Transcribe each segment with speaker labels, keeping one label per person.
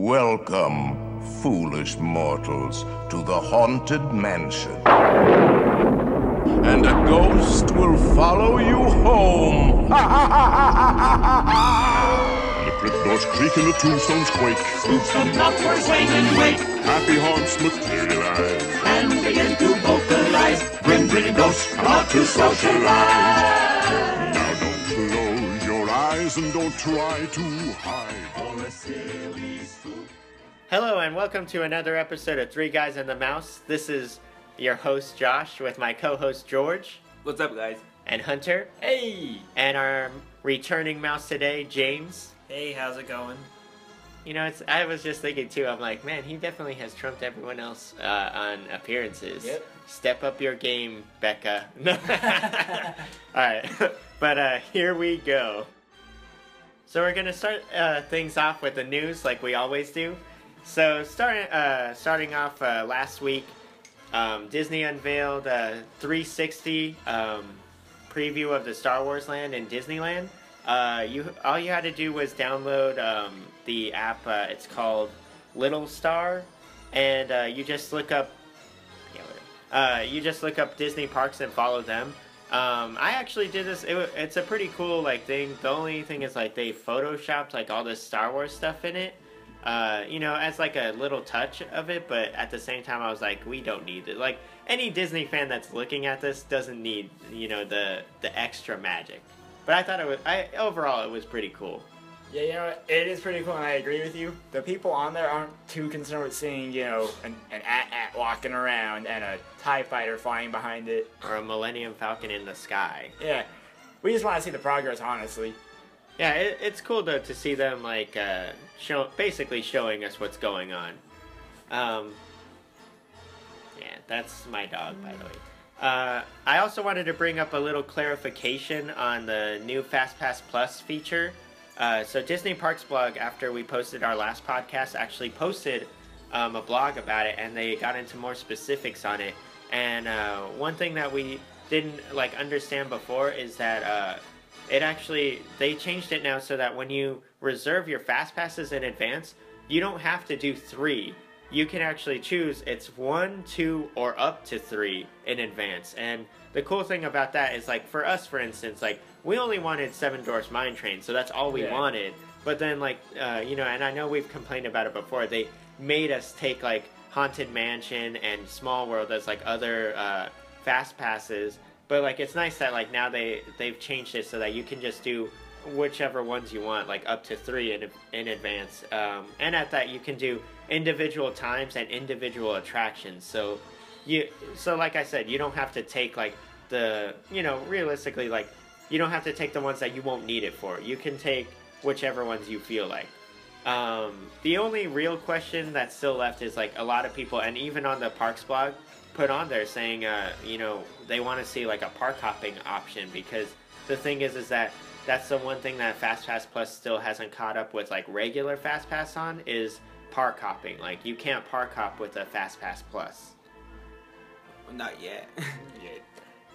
Speaker 1: Welcome, foolish mortals, to the Haunted Mansion. And a ghost will follow you home.
Speaker 2: The crypt doors creak and the tombstones quake.
Speaker 3: Spooks come upwards, swing and wake,
Speaker 2: Happy haunts materialize.
Speaker 3: and begin to vocalize. Grim grinning ghosts come out to socialize.
Speaker 2: Now don't close your eyes and don't try to hide.
Speaker 3: For a silly.
Speaker 4: Hello and welcome to another episode of Three Guys and the Mouse. This is your host Josh with my co-host George
Speaker 5: What's up, guys?
Speaker 4: and Hunter,
Speaker 5: Hey!
Speaker 4: and our returning mouse today, James.
Speaker 5: Hey, how's it going?
Speaker 4: You know, it's I was just thinking too. I'm like, man, he definitely has trumped everyone else uh, on appearances.
Speaker 5: Yep.
Speaker 4: Step up your game, Becca. All right, but uh, here we go. So we're gonna start uh, things off with the news, like we always do. So starting uh, starting off uh, last week, um, Disney unveiled a 360 um, preview of the Star Wars Land in Disneyland. Uh, you all you had to do was download um, the app. Uh, it's called Littlstar, and uh, you just look up. You just look up Disney parks and follow them. Um, I actually did this. It, it's a pretty cool like thing. The only thing is like they photoshopped like all this Star Wars stuff in it. Uh, you know, as like a little touch of it, but at the same time, I was like, we don't need it. Like any Disney fan that's looking at this doesn't need, you know, the the extra magic. But I thought it was, I overall it was pretty cool.
Speaker 6: Yeah, you know, it is pretty cool, and I agree with you. The people on there aren't too concerned with seeing, you know, an, an at-at walking around and a TIE fighter flying behind it.
Speaker 4: Or a Millennium Falcon in the sky.
Speaker 6: Yeah, we just want to see the progress, honestly.
Speaker 4: Yeah, it, it's cool though to see them like uh, show, basically showing us what's going on. Um, yeah, that's my dog, by the way. Uh, I also wanted to bring up a little clarification on the new FastPass Plus feature. Uh, so Disney Parks blog, after we posted our last podcast, actually posted um, a blog about it, and they got into more specifics on it. And uh, one thing that we didn't like understand before is that uh, it actually they changed it now so that when you reserve your fast passes in advance, you don't have to do three. You can actually choose it's one, two, or up to three in advance. And the cool thing about that is like for us, for instance, like we only wanted Seven Dwarfs Mine Train, so that's all we
Speaker 6: Yeah.
Speaker 4: wanted. But then like uh, you know, and I know we've complained about it before. They made us take like Haunted Mansion and Small World as like other uh, fast passes. But like it's nice that like now they they've changed it so that you can just do whichever ones you want, like up to three in in advance. Um, and at that you can do individual times and individual attractions. So you so like I said, you don't have to take like the you know realistically like you don't have to take the ones that you won't need it for. You can take whichever ones you feel like. Um, the only real question that's still left is like a lot of people, and even on the parks blog, put on there saying, uh, you know, they want to see like a park hopping option because the thing is, is that that's the one thing that Fast Pass Plus still hasn't caught up with like regular Fast Pass on is park hopping. Like you can't park hop with a Fast Pass
Speaker 5: Plus. Not yet.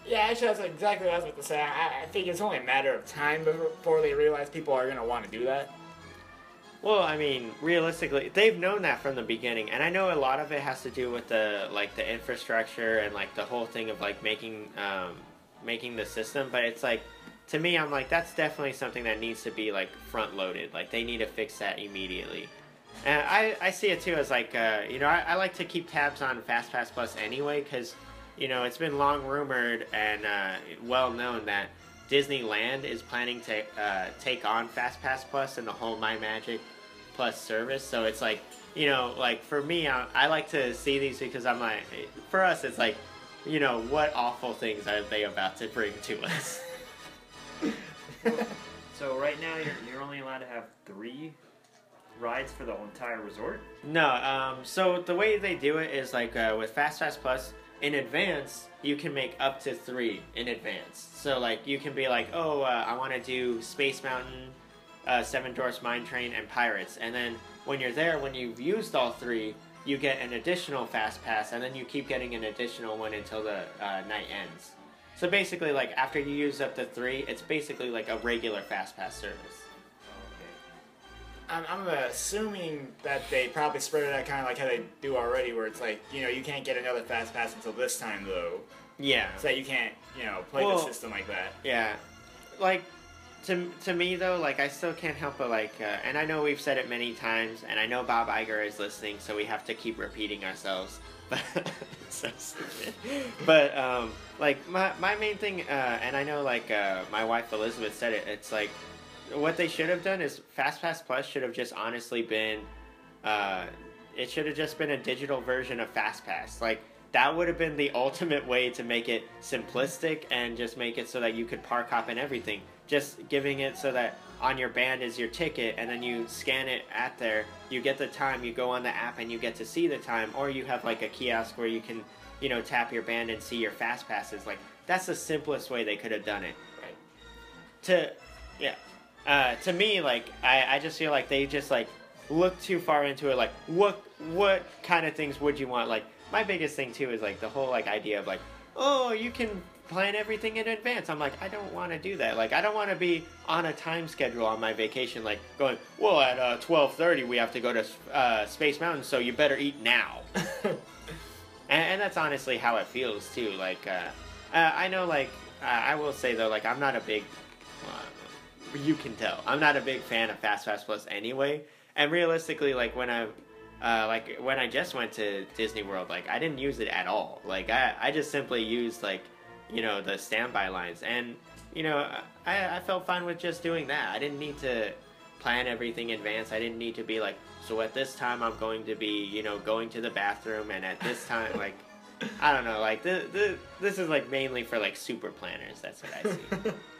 Speaker 6: Yeah, actually, that's exactly what I was about to say. I, I think it's only a matter of time before they realize people are going to want to do that.
Speaker 4: Well, I mean, realistically, they've known that from the beginning, and I know a lot of it has to do with the like the infrastructure and like the whole thing of like making um, making the system. But it's like, to me, I'm like, that's definitely something that needs to be like front loaded. Like they need to fix that immediately. And I, I see it too as like, uh, you know, I, I like to keep tabs on FastPass Plus anyway, because you know it's been long rumored and uh, well known that Disneyland is planning to uh, take on FastPass Plus and the whole My Magic Plus service. So it's like, you know, like for me, I, I like to see these because I'm like, for us, it's like, you know, what awful things are they about to bring to us?
Speaker 7: So right now you're, you're only allowed to have three rides for the entire resort.
Speaker 4: No, um, so the way they do it is like uh, with Fast Pass Plus, in advance, you can make up to three in advance. So like you can be like, oh, uh, I want to do Space Mountain, uh, Seven Dwarfs Mine Train, and Pirates, and then when you're there, when you've used all three, you get an additional Fast Pass, and then you keep getting an additional one until the uh, night ends. So basically, like after you use up the three, it's basically like a regular Fast Pass service.
Speaker 6: I'm, I'm assuming that they probably spread it out kind of like how they do already, where it's like, you know, you can't get another fast pass until this time, though.
Speaker 4: Yeah.
Speaker 6: So that you can't, you know, play
Speaker 4: Well-
Speaker 6: the system like that.
Speaker 4: Yeah, like to to me though, like I still can't help but like, uh, and I know we've said it many times, and I know Bob Iger is listening, so we have to keep repeating ourselves. But so stupid. But um, like my my main thing, uh, and I know like uh, my wife Elizabeth said it. It's like what they should have done is Fast Pass Plus should have just honestly been, uh, it should have just been a digital version of Fast Pass. Like that would have been the ultimate way to make it simplistic and just make it so that you could park hop and everything. Just giving it so that on your band is your ticket and then you scan it at there, you get the time, you go on the app and you get to see the time, or you have like a kiosk where you can, you know, tap your band and see your fast passes. Like that's the simplest way they could have done it.
Speaker 6: Right.
Speaker 4: To yeah. Uh, to me, like I, I just feel like they just like look too far into it. Like what what kind of things would you want? Like my biggest thing too is like the whole like idea of like oh you can plan everything in advance. I'm like I don't want to do that. Like I don't want to be on a time schedule on my vacation. Like going well at uh, twelve thirty we have to go to uh, Space Mountain, so you better eat now. and, and that's honestly how it feels too. Like uh, uh, I know like uh, I will say though like I'm not a big uh, you can tell I'm not a big fan of Fast Pass Plus anyway. And realistically, like when I, uh, like when I just went to Disney World, like I didn't use it at all. Like I, I just simply used like, you know, the standby lines, and you know, I, I felt fine with just doing that. I didn't need to plan everything in advance. I didn't need to be like, so at this time I'm going to be, you know, going to the bathroom, and at this time, like, I don't know, like the, the this is like mainly for like super planners. That's what I see.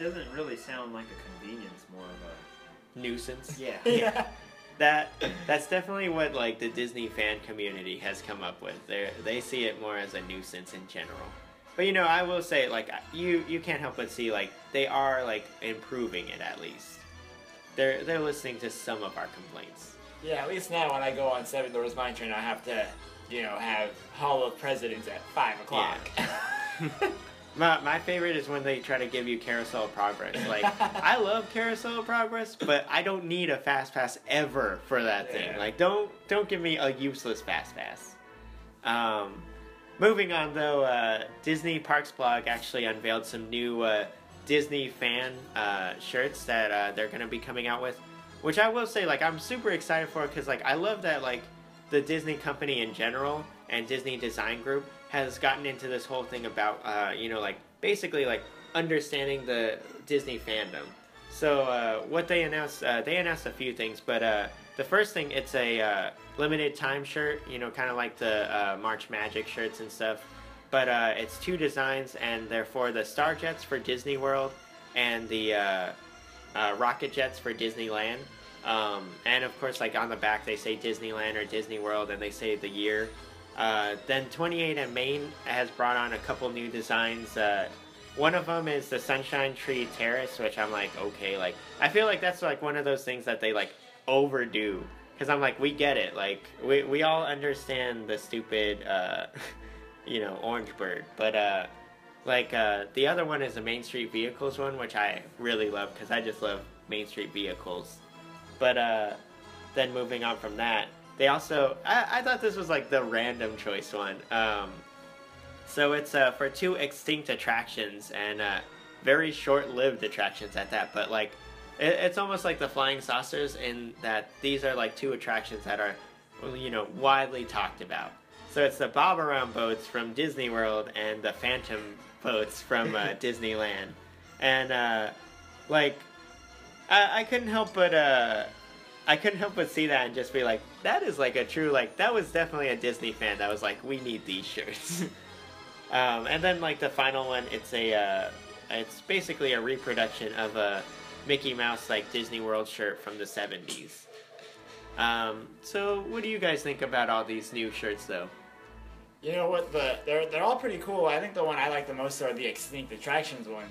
Speaker 7: It doesn't really sound like a convenience, more of
Speaker 4: Nuisance.
Speaker 7: a yeah.
Speaker 6: Yeah.
Speaker 4: that that's definitely what like the Disney fan community has come up with. They they see it more as a nuisance in general. But you know, I will say like you you can't help but see like they are like improving it at least. They're they're listening to some of our complaints.
Speaker 6: Yeah, at least now when I go on Seven Dwarfs Mine Train, I have to, you know, have Hall of Presidents at 5 o'clock.
Speaker 4: My, my favorite is when they try to give you carousel progress. Like I love carousel progress, but I don't need a fast pass ever for that thing.
Speaker 6: Yeah.
Speaker 4: Like don't don't give me a useless fast pass. Um, moving on though, uh, Disney Parks blog actually unveiled some new uh, Disney fan uh, shirts that uh, they're gonna be coming out with, which I will say like I'm super excited for because like I love that like the Disney company in general and Disney Design Group has gotten into this whole thing about uh, you know like basically like understanding the Disney fandom. So uh, what they announced, uh, they announced a few things, but uh, the first thing it's a uh, limited time shirt, you know, kind of like the uh, March Magic shirts and stuff. But uh, it's two designs, and they're for the Star Jets for Disney World and the Rocket Jets for Disneyland. Um, and of course, like on the back, they say Disneyland or Disney World, and they say the year. Uh, then 28 and Main has brought on a couple new designs. Uh, one of them is the Sunshine Tree Terrace, which I'm like, okay, like I feel like that's like one of those things that they like overdo. Because I'm like, we get it, like we we all understand the stupid, uh, you know, Orange Bird, but uh, like uh, the other one is the Main Street Vehicles one, which I really love because I just love Main Street Vehicles. But uh, then moving on from that, they also I, I thought this was like the random choice one. Um, so it's uh, for two extinct attractions and uh, very short-lived attractions at that. But like, it, it's almost like the flying saucers in that these are like two attractions that are, you know, widely talked about. So it's the Bob Around boats from Disney World and the Phantom boats from uh, Disneyland, and uh, like, I, I couldn't help but uh, I couldn't help but see that and just be like, that is like a true like that was definitely a Disney fan that was like, we need these shirts. um, and then like the final one, it's a uh, it's basically a reproduction of a Mickey Mouse like Disney World shirt from the '70s. Um, so what do you guys think about all these new shirts though?
Speaker 6: You know what? The they're they're all pretty cool. I think the one I like the most are the extinct attractions ones.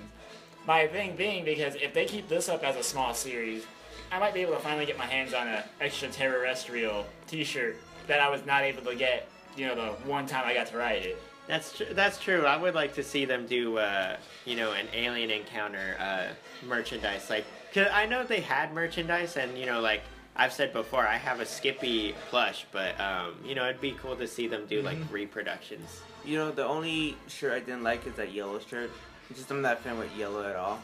Speaker 6: My thing being because if they keep this up as a small series, I might be able to finally get my hands on an extraterrestrial T-shirt that I was not able to get. You know, the one time I got to ride it.
Speaker 4: That's tr- that's true. I would like to see them do, uh, you know, an alien encounter uh, merchandise. Like, cause I know they had merchandise, and you know, like I've said before, I have a Skippy plush, but um, you know, it'd be cool to see them do like reproductions.
Speaker 5: You know, the only shirt I didn't like is that yellow shirt. Just I'm not a fan with yellow at all.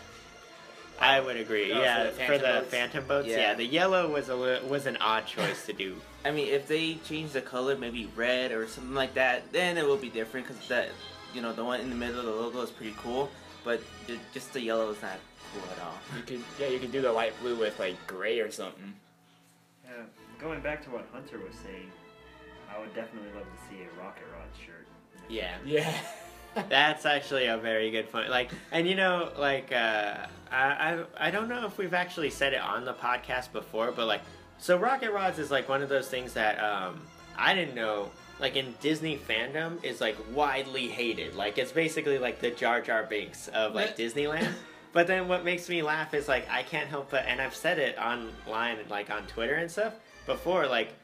Speaker 4: I would agree. Yeah,
Speaker 6: for the
Speaker 4: for
Speaker 6: Phantom
Speaker 4: the
Speaker 6: boats?
Speaker 4: Phantom boats. Yeah.
Speaker 5: Yeah.
Speaker 4: the yellow was a li- was an odd choice to do.
Speaker 5: I mean, if they change the color, maybe red or something like that, then it will be different. Cause that, you know, the one in the middle of the logo is pretty cool, but ju- just the yellow is not cool at all.
Speaker 6: You could yeah, you could do the light blue with like gray or something.
Speaker 7: Yeah, going back to what Hunter was saying, I would definitely love to see a Rocket Rod shirt.
Speaker 4: Yeah.
Speaker 6: Yeah.
Speaker 4: That's actually a very good point. Like, and you know, like, uh, I, I, I don't know if we've actually said it on the podcast before, but like, so Rocket Rods is like one of those things that um, I didn't know. Like in Disney fandom, is like widely hated. Like it's basically like the Jar Jar Binks of like Disneyland. But then what makes me laugh is like I can't help but, and I've said it online, like on Twitter and stuff before. Like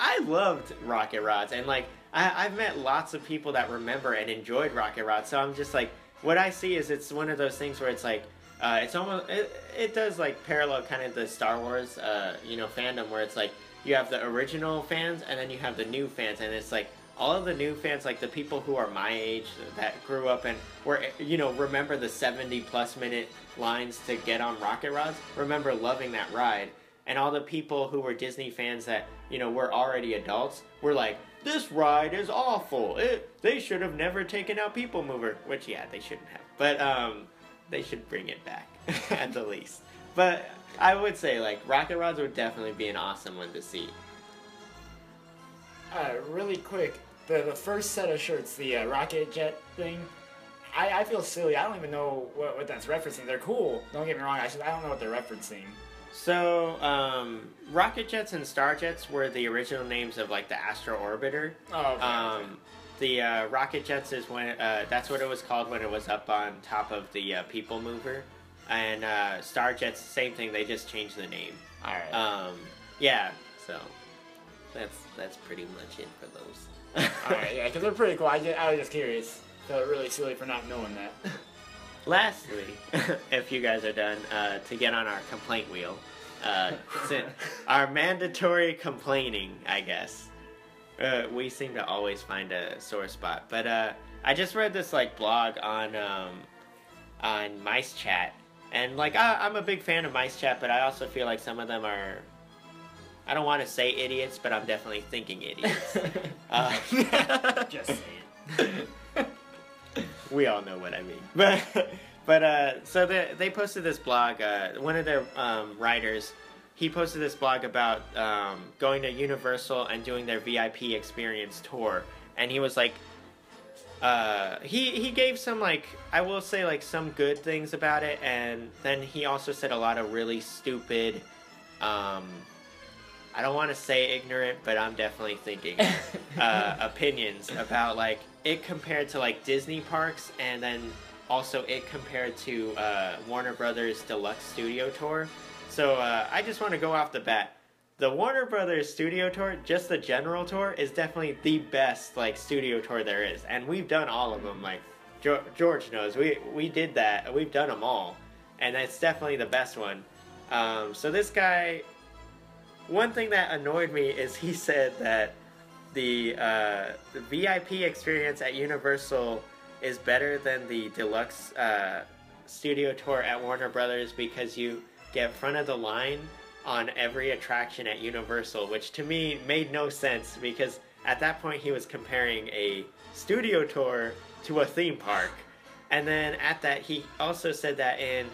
Speaker 4: I loved Rocket Rods, and like I, I've met lots of people that remember and enjoyed Rocket Rods. So I'm just like, what I see is it's one of those things where it's like, uh, it's almost it, it does like parallel kind of the Star Wars, uh, you know, fandom where it's like you have the original fans and then you have the new fans, and it's like all of the new fans, like the people who are my age that grew up and were, you know, remember the 70 plus minute lines to get on Rocket Rods, remember loving that ride and all the people who were Disney fans that you know were already adults were like, "This ride is awful. It, they should have never taken out People Mover." Which, yeah, they shouldn't have, but um, they should bring it back at the least. But I would say like Rocket Rods would definitely be an awesome one to see.
Speaker 6: Uh, really quick, the the first set of shirts, the uh, rocket jet thing. I, I feel silly. I don't even know what, what that's referencing. They're cool. Don't get me wrong. I just I don't know what they're referencing.
Speaker 4: So, um, Rocket Jets and Star Jets were the original names of like the Astro Orbiter.
Speaker 6: Oh, okay, okay.
Speaker 4: Um, the uh, Rocket Jets is when uh, that's what it was called when it was up on top of the uh, People Mover, and uh, Star Jets same thing. They just changed the name.
Speaker 6: All right.
Speaker 4: Um, yeah, so that's that's pretty much it for those.
Speaker 6: All right. Yeah, because they're pretty cool. I, just, I was just curious. Felt really silly for not knowing that.
Speaker 4: Lastly, if you guys are done, uh, to get on our complaint wheel, uh, our mandatory complaining, I guess. Uh, we seem to always find a sore spot, but uh, I just read this like blog on um, on MiceChat, and like I, I'm a big fan of MiceChat, but I also feel like some of them are. I don't want to say idiots, but I'm definitely thinking idiots. uh,
Speaker 7: Just saying.
Speaker 4: We all know what I mean. But but uh, so the, they posted this blog. Uh, one of their um, writers, he posted this blog about um, going to Universal and doing their VIP experience tour, and he was like. Uh, he he gave some like I will say like some good things about it, and then he also said a lot of really stupid. Um, I don't want to say ignorant, but I'm definitely thinking uh, opinions about like it compared to like Disney parks, and then also it compared to uh, Warner Brothers Deluxe Studio Tour. So uh, I just want to go off the bat. The Warner Brothers Studio Tour, just the general tour, is definitely the best like studio tour there is, and we've done all of them. Like jo- George knows, we we did that. We've done them all, and it's definitely the best one. Um, so this guy one thing that annoyed me is he said that the, uh, the VIP experience at Universal is better than the deluxe uh, studio tour at Warner Brothers because you get front of the line on every attraction at Universal, which to me made no sense because at that point he was comparing a studio tour to a theme park. And then at that, he also said that in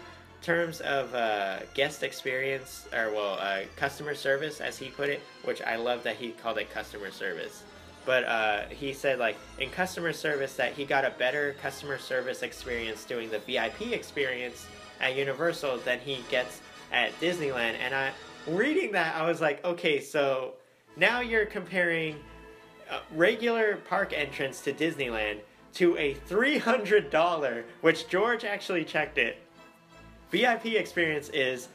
Speaker 4: terms of uh, guest experience, or well, uh, customer service, as he put it, which I love that he called it customer service. But uh, he said, like, in customer service, that he got a better customer service experience doing the VIP experience at Universal than he gets at Disneyland. And I, reading that, I was like, okay, so now you're comparing uh, regular park entrance to Disneyland to a $300, which George actually checked it. VIP experience is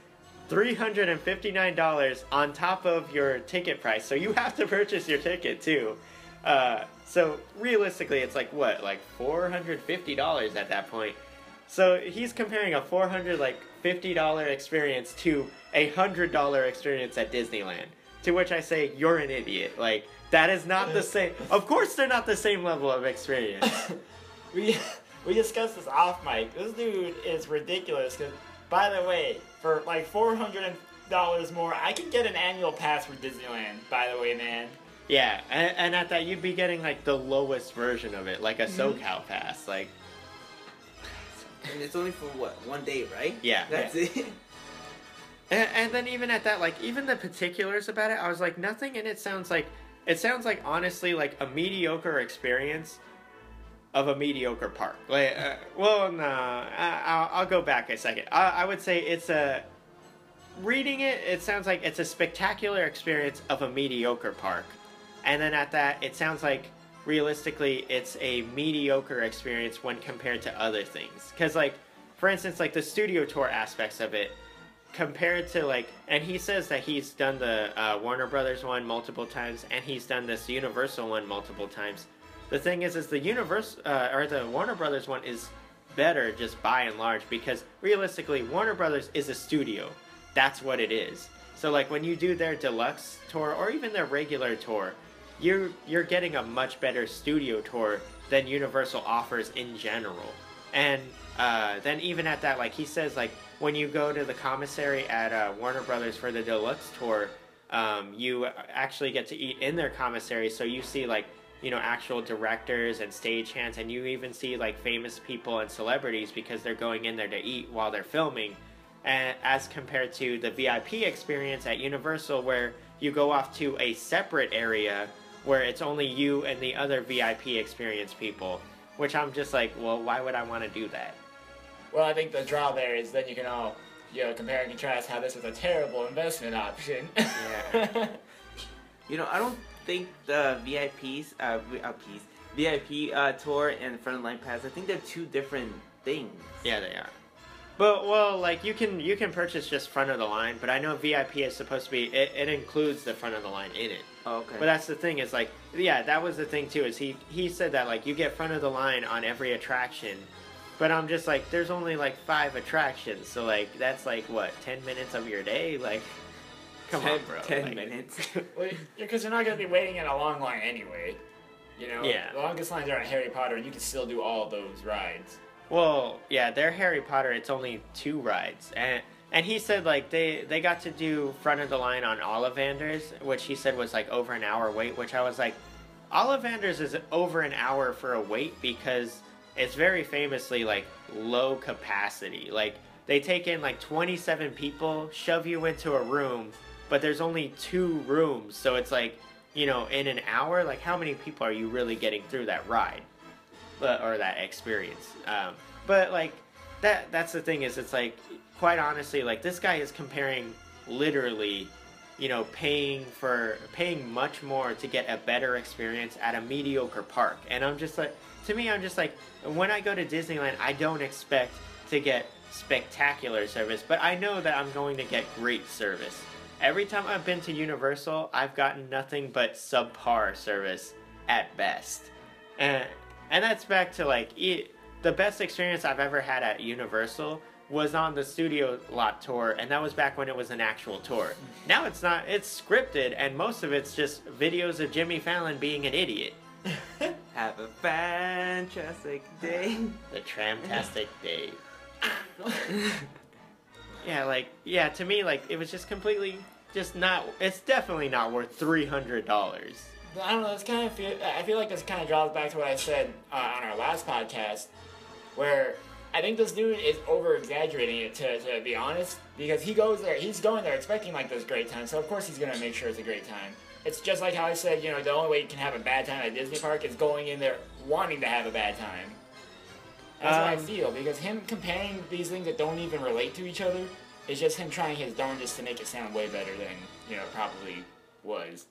Speaker 4: $359 on top of your ticket price. So you have to purchase your ticket too. Uh, So realistically, it's like what, like four hundred fifty dollars at that point. So he's comparing a four hundred like fifty dollar experience to a hundred dollar experience at Disneyland. To which I say, you're an idiot. Like that is not the same. Of course, they're not the same level of experience.
Speaker 6: we we discussed this off mic. This dude is ridiculous. Cause by the way, for like four hundred dollars more, I can get an annual pass for Disneyland. By the way, man.
Speaker 4: yeah, and, and at that, you'd be getting like the lowest version of it, like a
Speaker 6: Mm-hmm.
Speaker 4: SoCal pass. Like
Speaker 5: And it's only for what one day, right?
Speaker 4: Yeah.
Speaker 5: That's it.
Speaker 4: And, and then even at that, like even the particulars about it, I was like, nothing in it sounds like. It sounds like honestly like a mediocre experience of a mediocre park. Like, uh, well, no, I, I'll, I'll go back a second. I, I would say it's a. Reading it, it sounds like it's a spectacular experience of a mediocre park, and then at that, it sounds like realistically, it's a mediocre experience when compared to other things. Because like, for instance, like the studio tour aspects of it compared to like and he says that he's done the uh, warner brothers one multiple times and he's done this universal one multiple times the thing is is the universe uh, or the warner brothers one is better just by and large because realistically warner brothers is a studio. That's what it is. So like when you do their deluxe tour or even their regular tour you're you're getting a much better studio tour than universal offers in general. And uh, then even at that, like he says, like when you go to the commissary at uh, Warner Brothers for the deluxe tour, um, you actually get to eat in their commissary. So you see like you know actual directors and stagehands, and you even see like famous people and celebrities because they're going in there to eat while they're filming. And as compared to the VIP experience at Universal, where you go off to a separate area where it's only you and the other VIP experience people. Which I'm just like, well, why would I want to do that?
Speaker 6: Well, I think the draw there is then you can all, you know, compare and contrast how this is a terrible investment option.
Speaker 4: Yeah.
Speaker 5: You know, I don't think the VIPs, uh, VIPs, VIP uh, tour and frontline pass. I think they're two different things.
Speaker 4: Yeah, they are. But well, like you can you can purchase just front of the line, but I know VIP is supposed to be it, it includes the front of the line in it.
Speaker 5: Oh, okay.
Speaker 4: But that's the thing is like yeah, that was the thing too is he he said that like you get front of the line on every attraction, but I'm just like there's only like five attractions, so like that's like what ten minutes of your day, like come
Speaker 5: ten,
Speaker 4: on, bro.
Speaker 5: Ten
Speaker 4: like-
Speaker 5: minutes.
Speaker 6: Because you're not going to be waiting in a long line anyway. You know,
Speaker 4: Yeah.
Speaker 6: the longest lines are on Harry Potter, and you can still do all those rides.
Speaker 4: Well, yeah, they're Harry Potter. It's only two rides, and and he said like they they got to do front of the line on Ollivanders, which he said was like over an hour wait. Which I was like, Ollivanders is over an hour for a wait because it's very famously like low capacity. Like they take in like twenty seven people, shove you into a room, but there's only two rooms, so it's like you know in an hour, like how many people are you really getting through that ride? but or that experience. Um, but like that that's the thing is it's like quite honestly like this guy is comparing literally you know paying for paying much more to get a better experience at a mediocre park and i'm just like to me i'm just like when i go to disneyland i don't expect to get spectacular service but i know that i'm going to get great service every time i've been to universal i've gotten nothing but subpar service at best and and that's back to like it, the best experience I've ever had at Universal was on the studio lot tour, and that was back when it was an actual tour. Now it's not; it's scripted, and most of it's just videos of Jimmy Fallon being an idiot.
Speaker 5: Have a fantastic day.
Speaker 4: The tramtastic Dave. yeah, like yeah, to me, like it was just completely just not. It's definitely not worth three hundred dollars.
Speaker 6: I don't know. It's kind of feel. I feel like this kind of draws back to what I said uh, on our last podcast, where I think this dude is over exaggerating it. To, to be honest, because he goes there, he's going there expecting like this great time. So of course he's gonna make sure it's a great time. It's just like how I said, you know, the only way you can have a bad time at Disney Park is going in there wanting to have a bad time. That's what I
Speaker 4: Um,
Speaker 6: feel because him comparing these things that don't even relate to each other is just him trying his darndest to make it sound way better than you know probably was.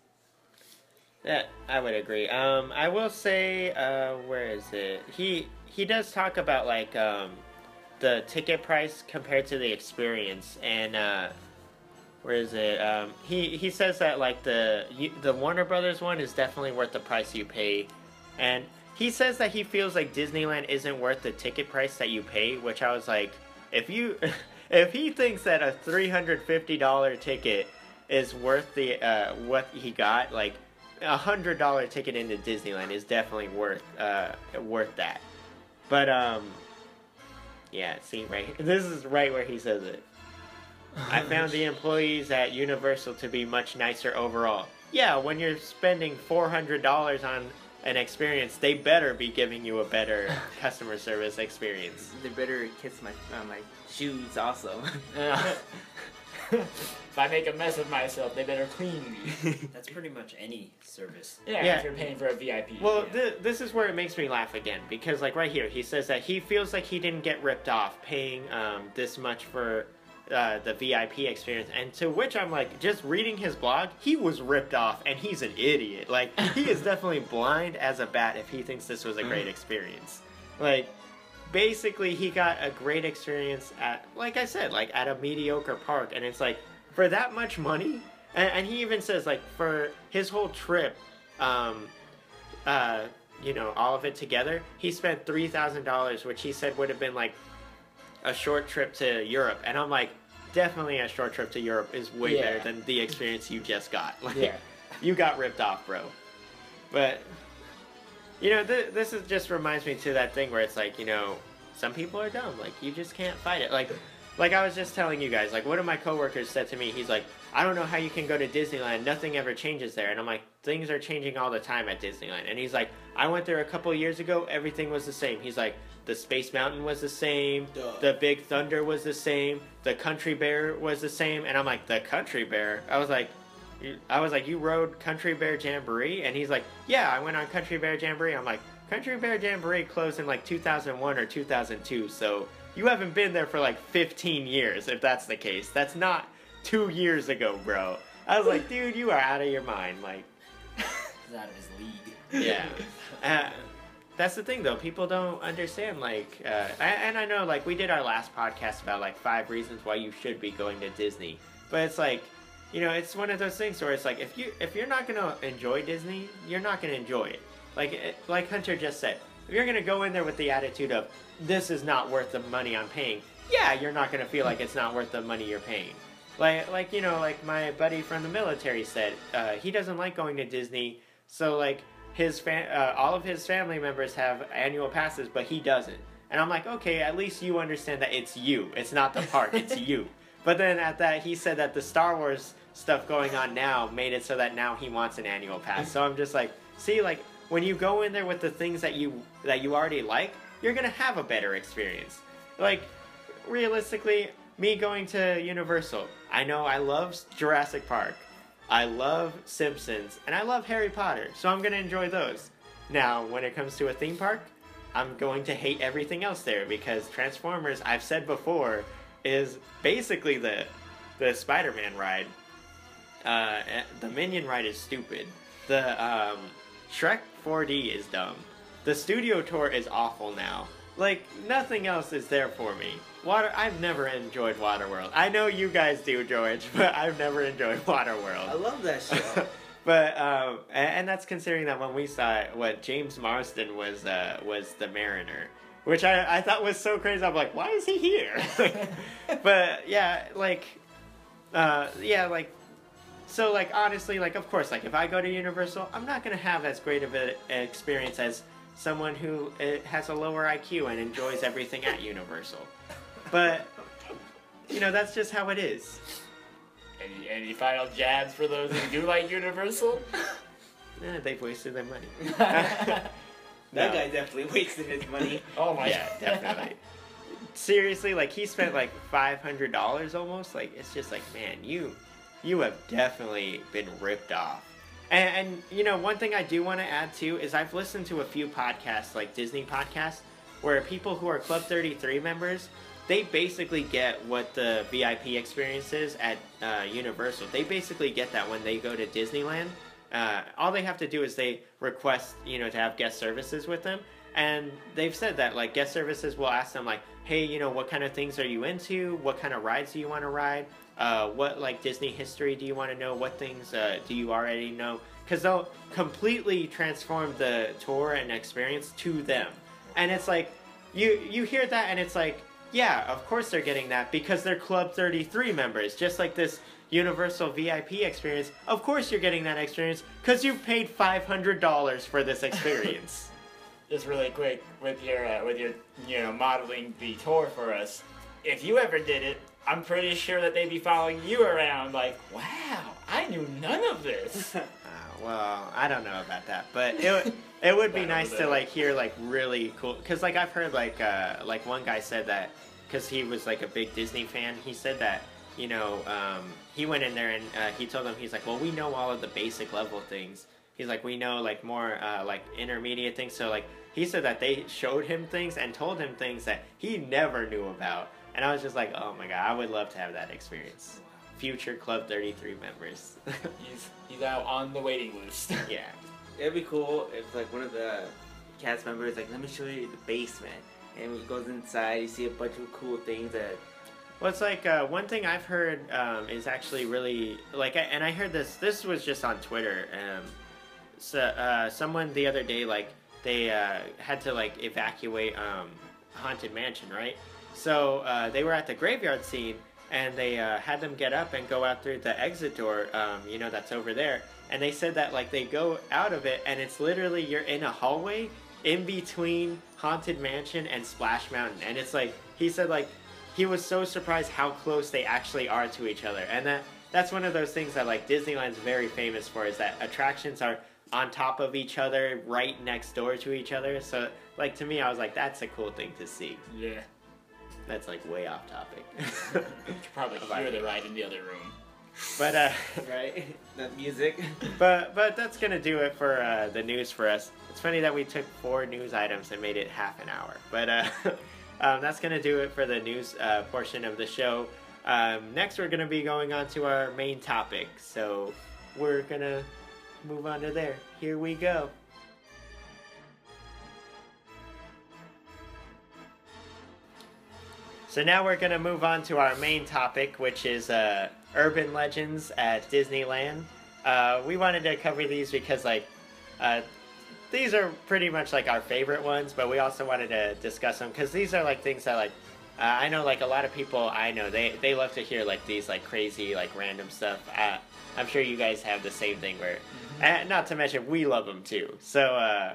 Speaker 4: Yeah, I would agree. Um, I will say, uh, where is it? He he does talk about like um, the ticket price compared to the experience, and uh, where is it? Um, he he says that like the you- the Warner Brothers one is definitely worth the price you pay and he says that he feels like Disneyland isn't worth the ticket price that you pay, which I was like, if you, if he thinks that a three hundred fifty dollar ticket is worth the uh, what he got, like a hundred dollar ticket into Disneyland is definitely worth uh, worth that. But um, yeah, see right, this is right where he says it. I found the employees at Universal to be much nicer overall. Yeah, when you're spending four hundred dollars on an experience, they better be giving you a better customer service experience.
Speaker 5: They better kiss my uh, my shoes also.
Speaker 6: if I make a mess of myself, they better clean me.
Speaker 8: That's pretty much any service.
Speaker 6: Yeah,
Speaker 4: Yeah.
Speaker 6: if you're paying for a VIP.
Speaker 4: Well,
Speaker 6: yeah.
Speaker 4: th- this is where it makes me laugh again because, like, right here, he says that he feels like he didn't get ripped off paying um, this much for uh, the VIP experience, and to which I'm like, just reading his blog, he was ripped off, and he's an idiot. Like, he is definitely blind as a bat if he thinks this was a great experience. Like, basically, he got a great experience at, like I said, like at a mediocre park, and it's like for that much money, and, and he even says like for his whole trip. Um, uh, you know, all of it together, he spent three thousand dollars, which he said would have been like a short trip to Europe. And I'm like, definitely a short trip to Europe is way
Speaker 6: Yeah.
Speaker 4: better than the experience you just got. Like,
Speaker 6: Yeah.
Speaker 4: you got ripped off, bro. But you know, th- this is just reminds me to that thing where it's like, you know, some people are dumb. Like, you just can't fight it. Like, like I was just telling you guys. Like, one of my coworkers said to me, he's like, I don't know how you can go to Disneyland. Nothing ever changes there. And I'm like, things are changing all the time at Disneyland. And he's like, I went there a couple years ago. Everything was the same. He's like, the Space Mountain was the same.
Speaker 8: Duh.
Speaker 4: The Big Thunder was the same. The Country Bear was the same. And I'm like, the Country Bear. I was like, I was like, you rode Country Bear Jamboree? And he's like, yeah, I went on Country Bear Jamboree. I'm like, Country Bear Jamboree closed in like 2001 or 2002, so you haven't been there for like 15 years, if that's the case. That's not two years ago, bro. I was like, dude, you are out of your mind. Like,
Speaker 8: He's out of his league.
Speaker 4: yeah. Uh, that's the thing, though. People don't understand. Like, uh, and I know, like, we did our last podcast about like five reasons why you should be going to Disney, but it's like, you know, it's one of those things where it's like, if you if you're not gonna enjoy Disney, you're not gonna enjoy it. Like, like Hunter just said, if you're gonna go in there with the attitude of this is not worth the money I'm paying, yeah, you're not gonna feel like it's not worth the money you're paying. Like, like you know, like my buddy from the military said, uh, he doesn't like going to Disney. So like his fa- uh, all of his family members have annual passes, but he doesn't. And I'm like, okay, at least you understand that it's you. It's not the park. it's you. But then at that, he said that the Star Wars stuff going on now made it so that now he wants an annual pass. So I'm just like, see, like when you go in there with the things that you that you already like, you're gonna have a better experience. Like realistically, me going to Universal, I know I love Jurassic Park, I love Simpsons, and I love Harry Potter, so I'm gonna enjoy those. Now, when it comes to a theme park, I'm going to hate everything else there because Transformers, I've said before, is basically the the Spider-Man ride. Uh, eh, the Minion ride is stupid. The um, Shrek 4D is dumb. The Studio Tour is awful now. Like nothing else is there for me. Water. I've never enjoyed Waterworld. I know you guys do, George, but I've never enjoyed Waterworld.
Speaker 5: I love that show.
Speaker 4: but um, and, that's considering that when we saw it, what James Marsden was uh, was the Mariner, which I, I thought was so crazy. I'm like, why is he here? but yeah, like, uh, yeah, like, so like honestly, like of course, like if I go to Universal, I'm not gonna have as great of an experience as someone who uh, has a lower IQ and enjoys everything at Universal. But you know, that's just how it is.
Speaker 6: Any, any final jabs for those who do like Universal?
Speaker 4: Eh, they've wasted their money.
Speaker 5: that
Speaker 4: No.
Speaker 5: guy definitely wasted his money.
Speaker 6: Oh my god.
Speaker 4: yeah, definitely. Seriously, like he spent like five hundred dollars almost. Like it's just like, man, you, you have definitely been ripped off. And, and you know, one thing I do want to add too is I've listened to a few podcasts, like Disney podcasts, where people who are Club Thirty Three members, they basically get what the VIP experience is at uh, Universal. They basically get that when they go to Disneyland. Uh, all they have to do is they request, you know, to have guest services with them, and they've said that like guest services will ask them like, hey, you know, what kind of things are you into? What kind of rides do you want to ride? Uh, what like Disney history do you want to know? What things uh, do you already know? Because they'll completely transform the tour and experience to them, and it's like you you hear that and it's like yeah, of course they're getting that because they're Club 33 members, just like this Universal VIP experience. Of course you're getting that experience because you paid $500 for this experience.
Speaker 6: Just really quick with your uh, with your you know modeling the tour for us. If you ever did it, I'm pretty sure that they'd be following you around like, wow, I knew none of this.
Speaker 4: Uh, well, I don't know about that, but it would- it would be nice to like hear like really cool because like I've heard like uh, like one guy said that because he was like a big Disney fan. He said that you know um, he went in there and uh, he told them he's like, well, we know all of the basic level things. He's like, we know like more uh, like intermediate things. So like he said that they showed him things and told him things that he never knew about. And I was just like, oh my god, I would love to have that experience. Future Club 33 members.
Speaker 6: he's he's out on the waiting list.
Speaker 4: yeah.
Speaker 5: It'd be cool if like one of the cast members like, let me show you the basement, and he goes inside, you see a bunch of cool things that
Speaker 4: Well, it's like uh, one thing I've heard um, is actually really like, and I heard this. This was just on Twitter. Um, so uh, someone the other day, like, they uh, had to like evacuate um, haunted mansion, right? So uh, they were at the graveyard scene, and they uh, had them get up and go out through the exit door. Um, you know, that's over there. And they said that like they go out of it, and it's literally you're in a hallway in between haunted mansion and Splash Mountain, and it's like he said like he was so surprised how close they actually are to each other and that that's one of those things that like disneyland's very famous for is that attractions are on top of each other right next door to each other so like to me i was like that's a cool thing to see
Speaker 6: yeah,
Speaker 4: that's like way off topic
Speaker 6: you could probably hear the ride in the other room.
Speaker 4: but uh
Speaker 5: right, the music.
Speaker 4: but but that's gonna do it for uh, the news for us. It's funny that we took four news items and made it half an hour, but uh, um, that's gonna do it for the news uh, portion of the show. Um, next, we're gonna be going on to our main topic, so we're gonna move on to there. Here we go. So now we're gonna move on to our main topic, which is uh, urban legends at Disneyland. Uh, we wanted to cover these because, like, uh, these are pretty much like our favorite ones, but we also wanted to discuss them because these are like things that, like, uh, I know, like a lot of people I know they they love to hear like these like crazy like random stuff. Uh, I'm sure you guys have the same thing where, uh, not to mention we love them too. So. Uh,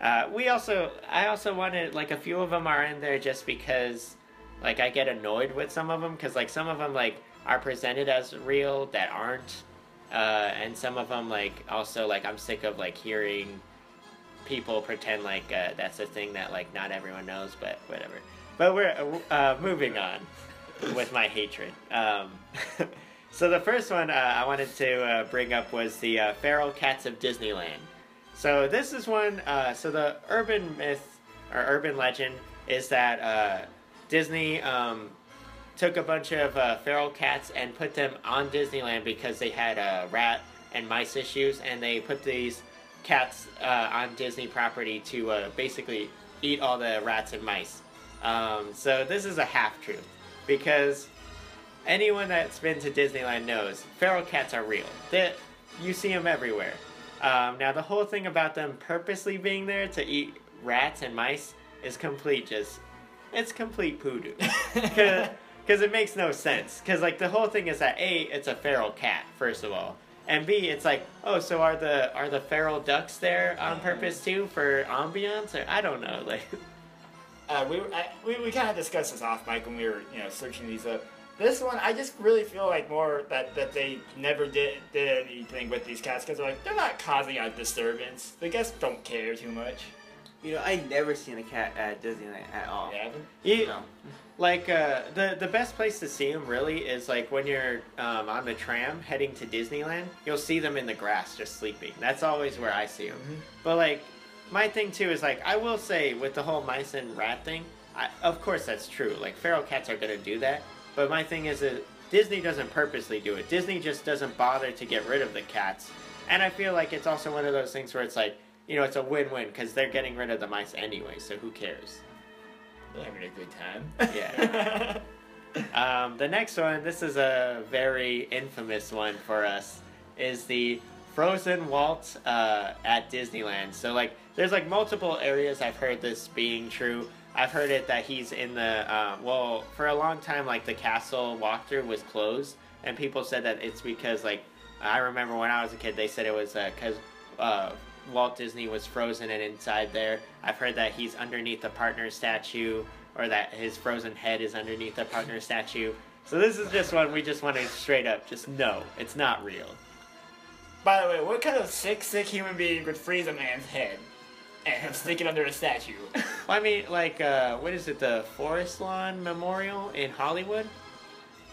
Speaker 4: uh, we also, I also wanted like a few of them are in there just because, like, I get annoyed with some of them because like some of them like are presented as real that aren't, uh, and some of them like also like I'm sick of like hearing people pretend like uh, that's a thing that like not everyone knows, but whatever. But we're uh, moving on with my hatred. Um, so the first one uh, I wanted to uh, bring up was the uh, feral cats of Disneyland. So this is one. Uh, so the urban myth or urban legend is that uh, Disney um, took a bunch of uh, feral cats and put them on Disneyland because they had uh, rat and mice issues, and they put these cats uh, on Disney property to uh, basically eat all the rats and mice. Um, so this is a half truth because anyone that's been to Disneyland knows feral cats are real. They, you see them everywhere. Um, now the whole thing about them purposely being there to eat rats and mice is complete just it's complete poodoo because it makes no sense because like the whole thing is that a it's a feral cat first of all and b it's like oh so are the are the feral ducks there on purpose too for ambiance or i don't know like
Speaker 6: Uh, we, I, we we kind of discussed this off mic when we were you know searching these up. This one, I just really feel like more that, that they never did did anything with these cats because they're like they're not causing a disturbance. The guests don't care too much.
Speaker 5: You know, I never seen a cat at Disneyland at all.
Speaker 6: Haven't.
Speaker 4: you,
Speaker 5: No.
Speaker 4: like uh, the the best place to see them really is like when you're um, on the tram heading to Disneyland. You'll see them in the grass just sleeping. That's always where I see them. But like my thing too is like I will say with the whole mice and rat thing, I, of course that's true. Like feral cats are gonna do that. But my thing is that Disney doesn't purposely do it. Disney just doesn't bother to get rid of the cats. And I feel like it's also one of those things where it's like you know it's a win-win because they're getting rid of the mice anyway. So who cares?
Speaker 6: They're having a good time.
Speaker 4: Yeah. Um, the next one, this is a very infamous one for us, is the Frozen Walt uh, at Disneyland. So like, there's like multiple areas I've heard this being true. I've heard it that he's in the uh, well for a long time. Like the castle walkthrough was closed, and people said that it's because like I remember when I was a kid, they said it was because uh, Walt Disney was frozen and inside there. I've heard that he's underneath the partner statue, or that his frozen head is underneath the partner statue. So this is just one we just want to straight up just no, it's not real.
Speaker 6: By the way, what kind of sick, sick human being would freeze a man's head and stick it under a statue?
Speaker 4: Well, I mean, like, uh, what is it, the Forest Lawn Memorial in Hollywood?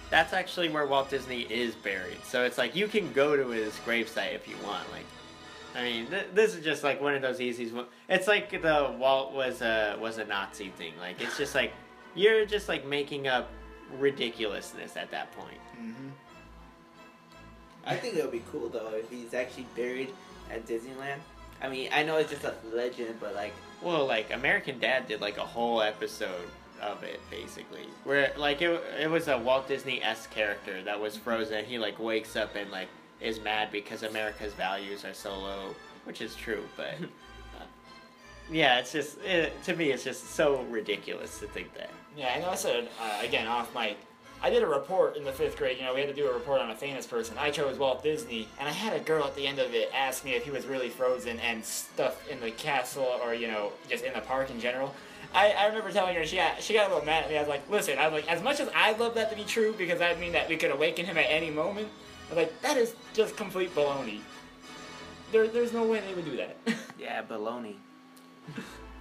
Speaker 4: That's actually where Walt Disney is buried. So it's like you can go to his gravesite if you want. Like, I mean, th- this is just like one of those easy. Ones. It's like the Walt was a was a Nazi thing. Like, it's just like you're just like making up ridiculousness at that point.
Speaker 6: Mm-hmm.
Speaker 5: I think it would be cool though if he's actually buried at Disneyland. I mean, I know it's just a legend, but like,
Speaker 4: Well, like American Dad did like a whole episode of it basically, where like it it was a Walt Disney s character that was frozen. He like wakes up and like is mad because America's values are so low, which is true, but. uh, Yeah, it's just it, to me. It's just so ridiculous to think that.
Speaker 6: Yeah, and also, uh, again, off mic, I did a report in the fifth grade. You know, we had to do a report on a famous person. I chose Walt Disney, and I had a girl at the end of it ask me if he was really frozen and stuffed in the castle or, you know, just in the park in general. I, I remember telling her, she got, she got a little mad at me. I was like, listen, I was like, as much as I'd love that to be true, because that would mean that we could awaken him at any moment, I was like, that is just complete baloney. There, there's no way they would do that.
Speaker 5: yeah, baloney.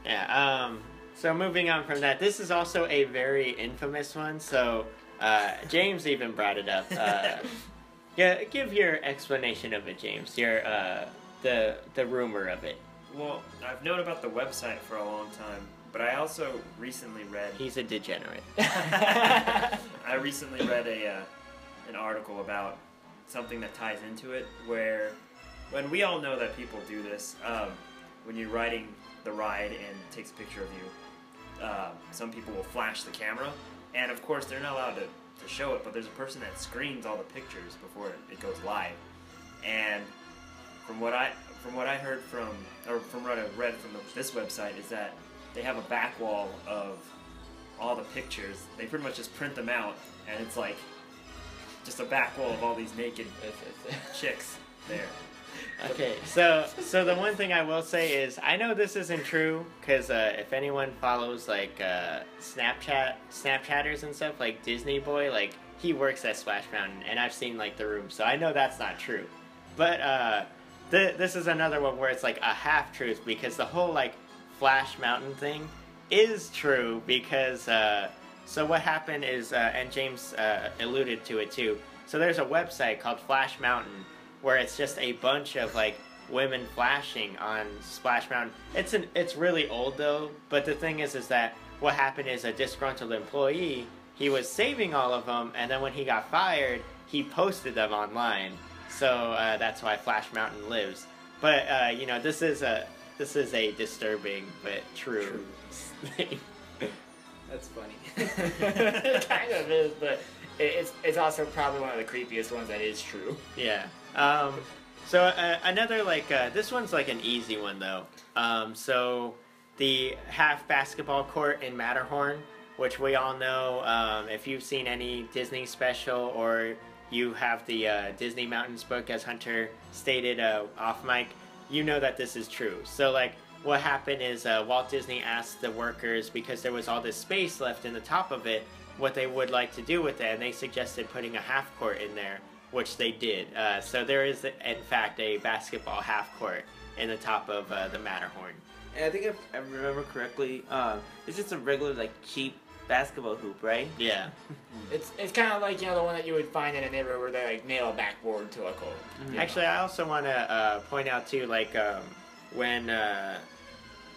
Speaker 4: Yeah. Um. So moving on from that, this is also a very infamous one. So uh, James even brought it up. Uh, yeah, give your explanation of it, James. Your uh, the the rumor of it.
Speaker 7: Well, I've known about the website for a long time, but I also recently read.
Speaker 4: He's a degenerate.
Speaker 7: I recently read a uh, an article about something that ties into it, where when we all know that people do this, um, when you're riding the ride and takes a picture of you, uh, some people will flash the camera, and of course they're not allowed to, to show it, but there's a person that screens all the pictures before it, it goes live, and from what I from what I heard from or from what I read from the, this website is that they have a back wall of all the pictures. They pretty much just print them out, and it's like just a back wall of all these naked chicks there.
Speaker 4: Okay, so so the one thing I will say is I know this isn't true because uh, if anyone follows like uh, Snapchat Snapchatters and stuff like Disney Boy, like he works at Splash Mountain, and I've seen like the room, so I know that's not true. But uh, th- this is another one where it's like a half truth because the whole like Flash Mountain thing is true because uh, so what happened is uh, and James uh, alluded to it too. So there's a website called Flash Mountain where it's just a bunch of like women flashing on Splash Mountain. It's an it's really old though, but the thing is is that what happened is a disgruntled employee, he was saving all of them and then when he got fired, he posted them online. So uh, that's why Flash Mountain lives. But uh, you know, this is a this is a disturbing but true, thing.
Speaker 5: That's funny.
Speaker 6: it kind of is, but it's it's also probably one of the creepiest ones that is true.
Speaker 4: Yeah. Um, so uh, another like uh, this one's like an easy one though. Um, so the half basketball court in Matterhorn, which we all know, um, if you've seen any Disney special or you have the uh, Disney Mountains book, as Hunter stated uh, off mic, you know that this is true. So like. What happened is uh, Walt Disney asked the workers because there was all this space left in the top of it, what they would like to do with it, and they suggested putting a half court in there which they did. Uh, so there is, in fact, a basketball half court in the top of uh, the Matterhorn.
Speaker 5: And I think if I remember correctly, um, it's just a regular like cheap basketball hoop, right?
Speaker 4: Yeah.
Speaker 6: It's it's kind of like you know the one that you would find in a neighborhood where they like nail a backboard to a court.
Speaker 4: Actually, I also want to uh, point out too, like um, when uh,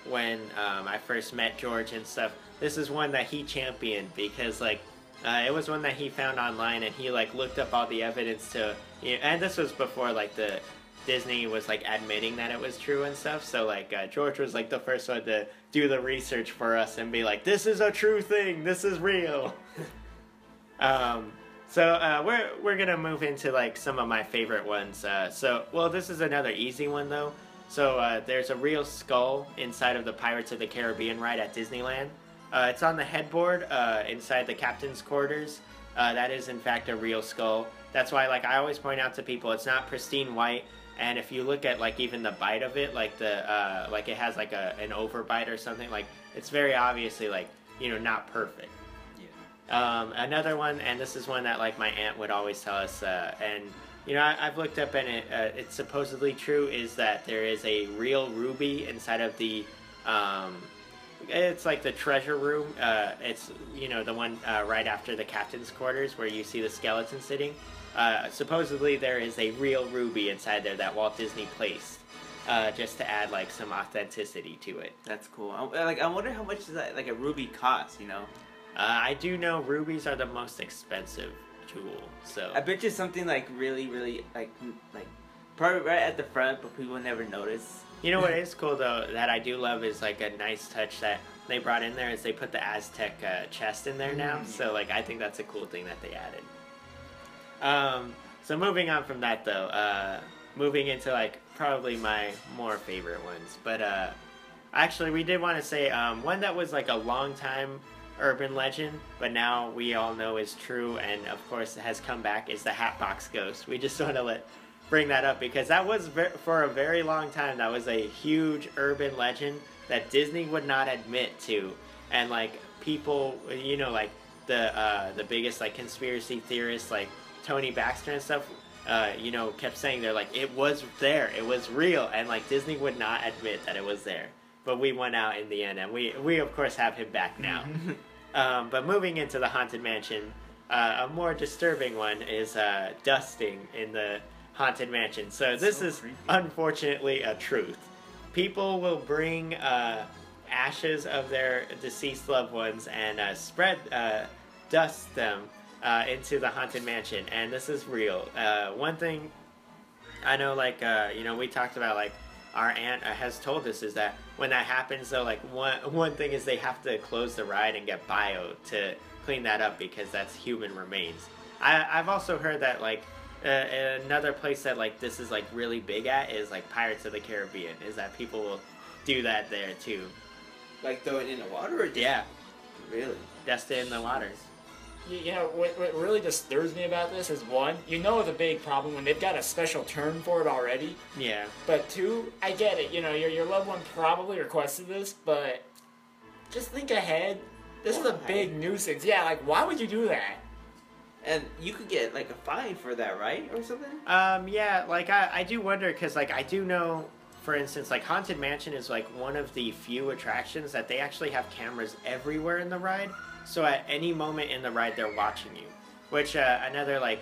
Speaker 4: when um, I first met George and stuff. This is one that he championed because like uh, it was one that he found online and he like looked up all the evidence to. You know, and this was before like the Disney was like admitting that it was true and stuff. So like uh, George was like the first one to do the research for us and be like, "This is a true thing. This is real." Um, so uh, we're we're gonna move into like some of my favorite ones. Uh, so well, this is another easy one though. So uh, there's a real skull inside of the Pirates of the Caribbean ride at Disneyland. Uh, it's on the headboard uh, inside the captain's quarters. Uh, that is in fact a real skull. That's why like I always point out to people, it's not pristine white. And if you look at like even the bite of it, like the uh, like it has like a an overbite or something, like it's very obviously like you know not perfect. Um, another one, and this is one that like my aunt would always tell us, uh, and you know I, I've looked up and it, uh, it's supposedly true is that there is a real ruby inside of the, um, it's like the treasure room. Uh, it's you know the one uh, right after the captain's quarters where you see the skeleton sitting. Uh, supposedly there is a real ruby inside there that Walt Disney placed. Uh, just to add like some authenticity to it.
Speaker 5: That's cool. I, like I wonder how much does that like a ruby cost? You know.
Speaker 4: Uh, I do know rubies are the most expensive so
Speaker 5: I bet you something like really, really like like probably right at the front, but people never notice.
Speaker 4: you know what is cool though that I do love is like a nice touch that they brought in there is they put the Aztec uh, chest in there now. So like I think that's a cool thing that they added. Um, so moving on from that though, uh, moving into like probably my more favorite ones, but uh, actually we did want to say um, one that was like a long time urban legend, but now we all know is true, and of course has come back is the Hatbox Ghost. We just want to let bring that up because that was for a very long time that was a huge urban legend that Disney would not admit to, and like people, you know, like the uh, the biggest like conspiracy theorists like Tony Baxter and stuff. Uh, you know, kept saying they're like it was there, it was real, and like Disney would not admit that it was there. But we went out in the end, and we we of course have him back now. Um, but moving into the haunted mansion, uh, a more disturbing one is uh, dusting in the haunted mansion. So this
Speaker 7: so
Speaker 4: is
Speaker 7: creepy.
Speaker 4: unfortunately a truth. People will bring uh, ashes of their deceased loved ones and uh, spread uh, dust them uh, into the haunted mansion, and this is real. Uh, one thing I know, like uh, you know, we talked about like our aunt has told us is that when that happens, though, like one one thing is they have to close the ride and get bio to clean that up because that's human remains. I, I've also heard that like uh, another place that like this is like really big at is like Pirates of the Caribbean. Is that people will do that there too?
Speaker 5: Like throw it in the water or just
Speaker 4: Yeah,
Speaker 5: really?
Speaker 4: That's it in the waters.
Speaker 6: You, you know, what, what really disturbs me about this is one, you know it's a big problem when they've got a special term for it already.
Speaker 4: Yeah,
Speaker 6: But two, I get it. You know, your, your loved one probably requested this, but just think ahead. This is a big nuisance. Yeah, like, why would you do that?
Speaker 5: And you could get like a fine for that, right, or something?
Speaker 4: Um, yeah, like I, I do wonder because like I do know, for instance, like Haunted Mansion is like one of the few attractions that they actually have cameras everywhere in the ride. So at any moment in the ride, they're watching you. Which uh, another like,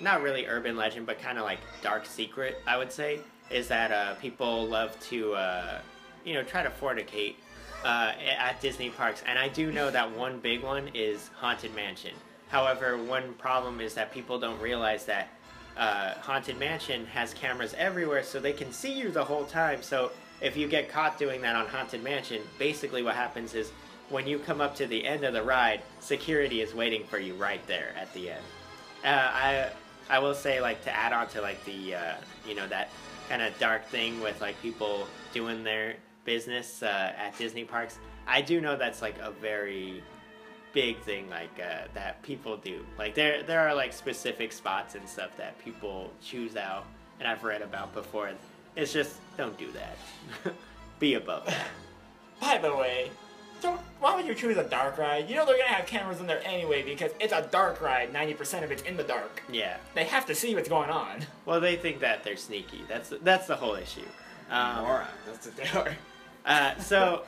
Speaker 4: not really urban legend, but kind of like dark secret, I would say, is that uh, people love to, uh, you know, try to fornicate uh, at Disney parks. And I do know that one big one is Haunted Mansion. However, one problem is that people don't realize that uh, Haunted Mansion has cameras everywhere, so they can see you the whole time. So if you get caught doing that on Haunted Mansion, basically what happens is when you come up to the end of the ride, security is waiting for you right there at the end. Uh, I I will say like to add on to like the uh, you know that kind of dark thing with like people doing their business uh, at Disney parks. I do know that's like a very big thing like uh, that people do. Like there there are like specific spots and stuff that people choose out, and I've read about before. It's just don't do that. Be above that.
Speaker 6: By the way, don't, why would you choose a dark ride? You know they're gonna have cameras in there anyway because it's a dark ride. 90% of it's in the dark.
Speaker 4: Yeah.
Speaker 6: They have to see what's going on.
Speaker 4: Well, they think that they're sneaky. That's that's the whole issue. Um,
Speaker 5: Morons. That's what they are.
Speaker 4: Uh, so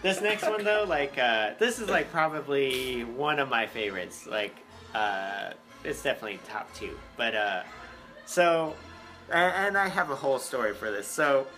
Speaker 4: this next one though, like uh, this is like probably one of my favorites. Like uh, it's definitely top two. But uh, so and, and I have a whole story for this. So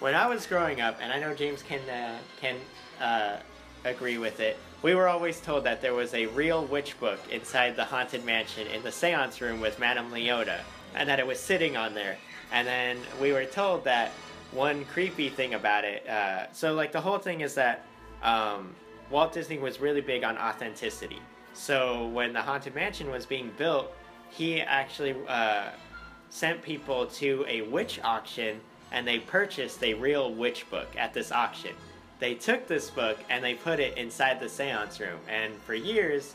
Speaker 4: when I was growing up, and I know James can uh, can uh, agree with it. We were always told that there was a real witch book inside the haunted mansion in the seance room with Madame Leota, and that it was sitting on there. And then we were told that one creepy thing about it. Uh, so like the whole thing is that um, Walt Disney was really big on authenticity. So when the Haunted Mansion was being built, he actually uh, sent people to a witch auction and they purchased a real witch book at this auction. They took this book and they put it inside the seance room. And for years,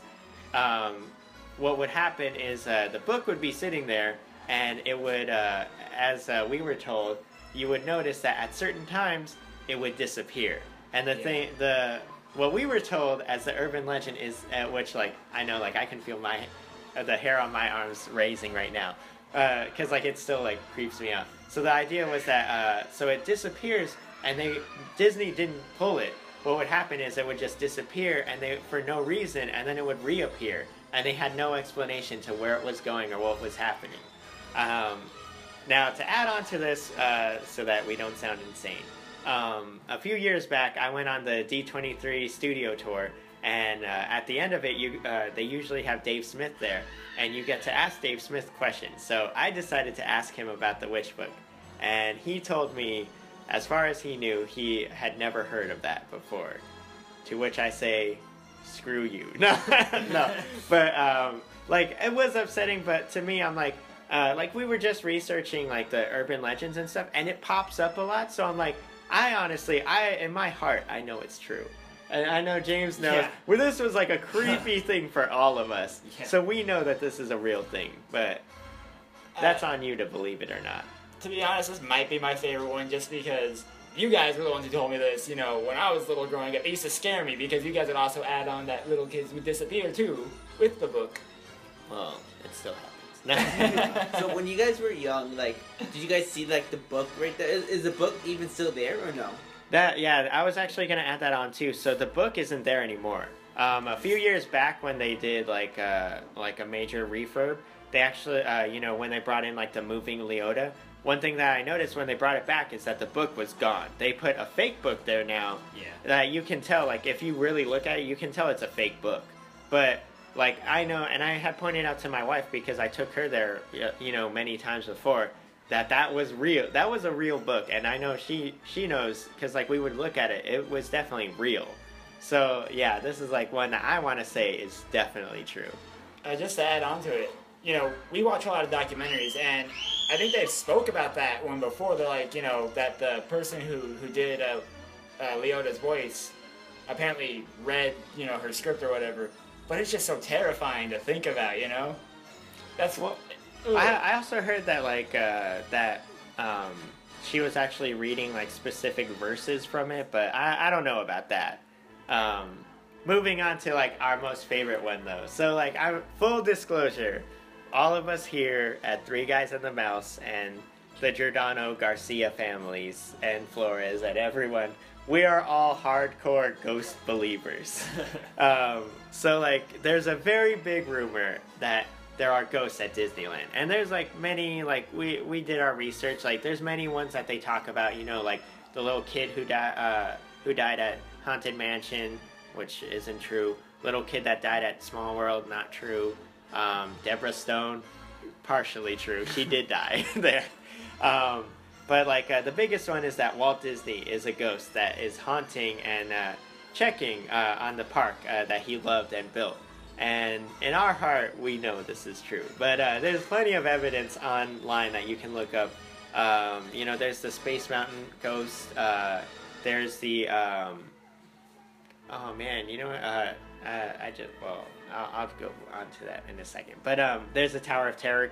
Speaker 4: um, what would happen is uh, the book would be sitting there and it would, uh, as uh, we were told, you would notice that at certain times it would disappear. And the
Speaker 8: Yeah.
Speaker 4: thing, the what we were told as the urban legend is, at which like I know, like I can feel my uh, the hair on my arms raising right now, because like it still like creeps me out. So the idea was that uh, so it disappears, and they Disney didn't pull it. What would happen is it would just disappear, and they for no reason, and then it would reappear, and they had no explanation to where it was going or what was happening. Um, now, to add on to this, uh, so that we don't sound insane, um, a few years back, I went on the D23 studio tour, and uh, at the end of it, you uh, they usually have Dave Smith there, and you get to ask Dave Smith questions. So I decided to ask him about the Witch Book, and he told me, as far as he knew, he had never heard of that before. To which I say, screw you. No, no. But um, like it was upsetting, but to me, I'm like, uh, like we were just researching like the urban legends and stuff, and it pops up a lot. So I'm like, I honestly, I in my heart, I know it's true. And I know James knows.
Speaker 8: Yeah.
Speaker 4: Well, this was like a creepy thing for all of us.
Speaker 8: Yeah.
Speaker 4: So we know that this is a real thing, but that's on you to believe it or not.
Speaker 6: To be honest, this might be my favorite one just because you guys were the ones who told me this. You know, when I was little growing up, it used to scare me because you guys would also add on that little kids would disappear too with the book.
Speaker 4: Well, it still happens.
Speaker 5: so when you guys were young, like, did you guys see like the book right there? Is, is the book even still there or no?
Speaker 4: That yeah, I was actually gonna add that on too. So the book isn't there anymore. Um, a few years back, when they did like uh, like a major refurb, they actually uh, you know when they brought in like the moving Leota. One thing that I noticed when they brought it back is that the book was gone. They put a fake book there now.
Speaker 8: Yeah.
Speaker 4: That you can tell, like if you really look at it, you can tell it's a fake book. But like I know, and I had pointed out to my wife because I took her there, you know, many times before that that was real. That was a real book, and I know she she knows because like we would look at it, it was definitely real. So yeah, this is like one that I want to say is definitely true.
Speaker 6: Uh, just to add on to it, you know, we watch a lot of documentaries, and I think they spoke about that one before. They're like, you know, that the person who who did uh, uh, Leota's voice apparently read, you know, her script or whatever. But it's just so terrifying to think about, you know. That's what.
Speaker 4: I, I also heard that like uh, that um, she was actually reading like specific verses from it, but I, I don't know about that. Um, moving on to like our most favorite one though. So like I'm full disclosure, all of us here at Three Guys and the Mouse and the Giordano Garcia families and Flores and everyone, we are all hardcore ghost believers. um, so like there's a very big rumor that there are ghosts at Disneyland. And there's like many like we we did our research like there's many ones that they talk about, you know, like the little kid who died uh who died at Haunted Mansion, which isn't true. Little kid that died at Small World, not true. Um, Deborah Stone, partially true. She did die there. Um, but like uh, the biggest one is that Walt Disney is a ghost that is haunting and uh, checking uh, on the park uh, that he loved and built. And in our heart, we know this is true. But uh, there's plenty of evidence online that you can look up. Um, you know, there's the Space Mountain ghost. Uh, there's the um, oh man, you know what? I just well, I'll, I'll go on to that in a second. But um, there's the Tower of Terror.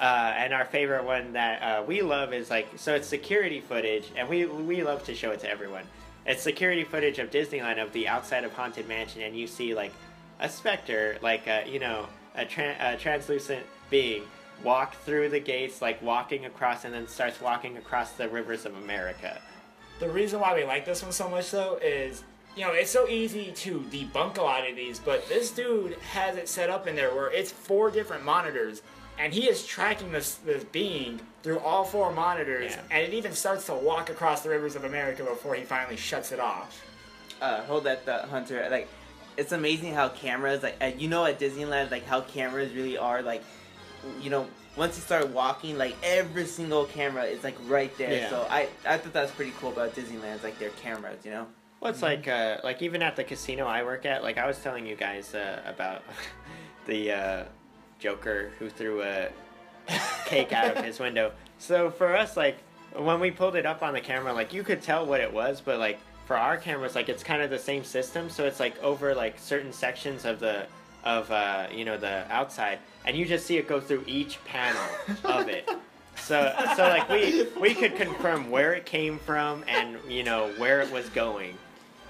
Speaker 4: Uh, and our favorite one that uh, we love is like so it's security footage, and we we love to show it to everyone. It's security footage of Disneyland of the outside of Haunted Mansion, and you see like a specter, like a, you know a, tran a translucent being walk through the gates, like walking across, and then starts walking across the rivers of America.
Speaker 6: The reason why we like this one so much, though, is you know it's so easy to debunk a lot of these, but this dude has it set up in there where it's four different monitors, and he is tracking this this being through all four monitors,
Speaker 4: Yeah.
Speaker 6: and it even starts to walk across the rivers of America before he finally shuts it off.
Speaker 5: Uh, hold that thought, Hunter. Like, it's amazing how cameras, like, uh, you know, at Disneyland, like how cameras really are. Like, you know, once you start walking, like every single camera is like right there.
Speaker 4: Yeah.
Speaker 5: So I, I thought that was pretty cool about Disneyland, like their cameras, you know.
Speaker 4: Well, it's like uh, like even at the casino I work at, like I was telling you guys uh, about the uh, Joker who threw a cake out of his window. So for us, like when we pulled it up on the camera, like you could tell what it was, but like for our cameras, like it's kind of the same system. So it's like over like certain sections of the of uh, you know the outside, and you just see it go through each panel of it. So so like we we could confirm where it came from and you know where it was going.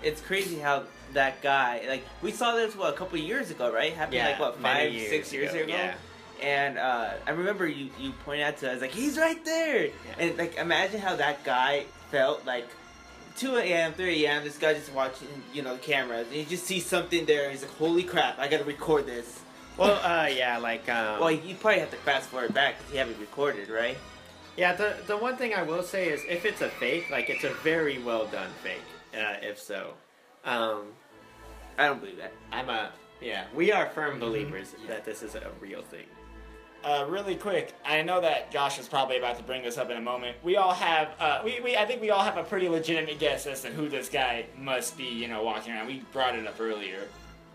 Speaker 5: It's crazy how that guy, like, we saw this, what, a couple of years ago, right? Happened,
Speaker 4: Yeah,
Speaker 5: like, what, five, six years ago?
Speaker 4: Yeah.
Speaker 5: And uh, I remember you, you pointed out to us, like, he's right there! And, like, imagine how that guy felt, like, 2 a.m., 3 a.m., this guy just watching, you know, the cameras, and you just see something there, he's like, holy crap, I gotta record this.
Speaker 4: Well, uh, yeah, like um,
Speaker 5: Well, you probably have to fast forward back because you haven't recorded, right?
Speaker 4: Yeah, the the one thing I will say is if it's a fake, like it's a very well done fake. Uh, if so, um,
Speaker 5: I don't believe that.
Speaker 4: I'm a yeah. We are firm believers that this is a real thing.
Speaker 6: Uh, really quick, I know that Josh is probably about to bring this up in a moment. We all have, uh, we, we, I think we all have a pretty legitimate guess as to who this guy must be, you know, walking around. We brought it up earlier.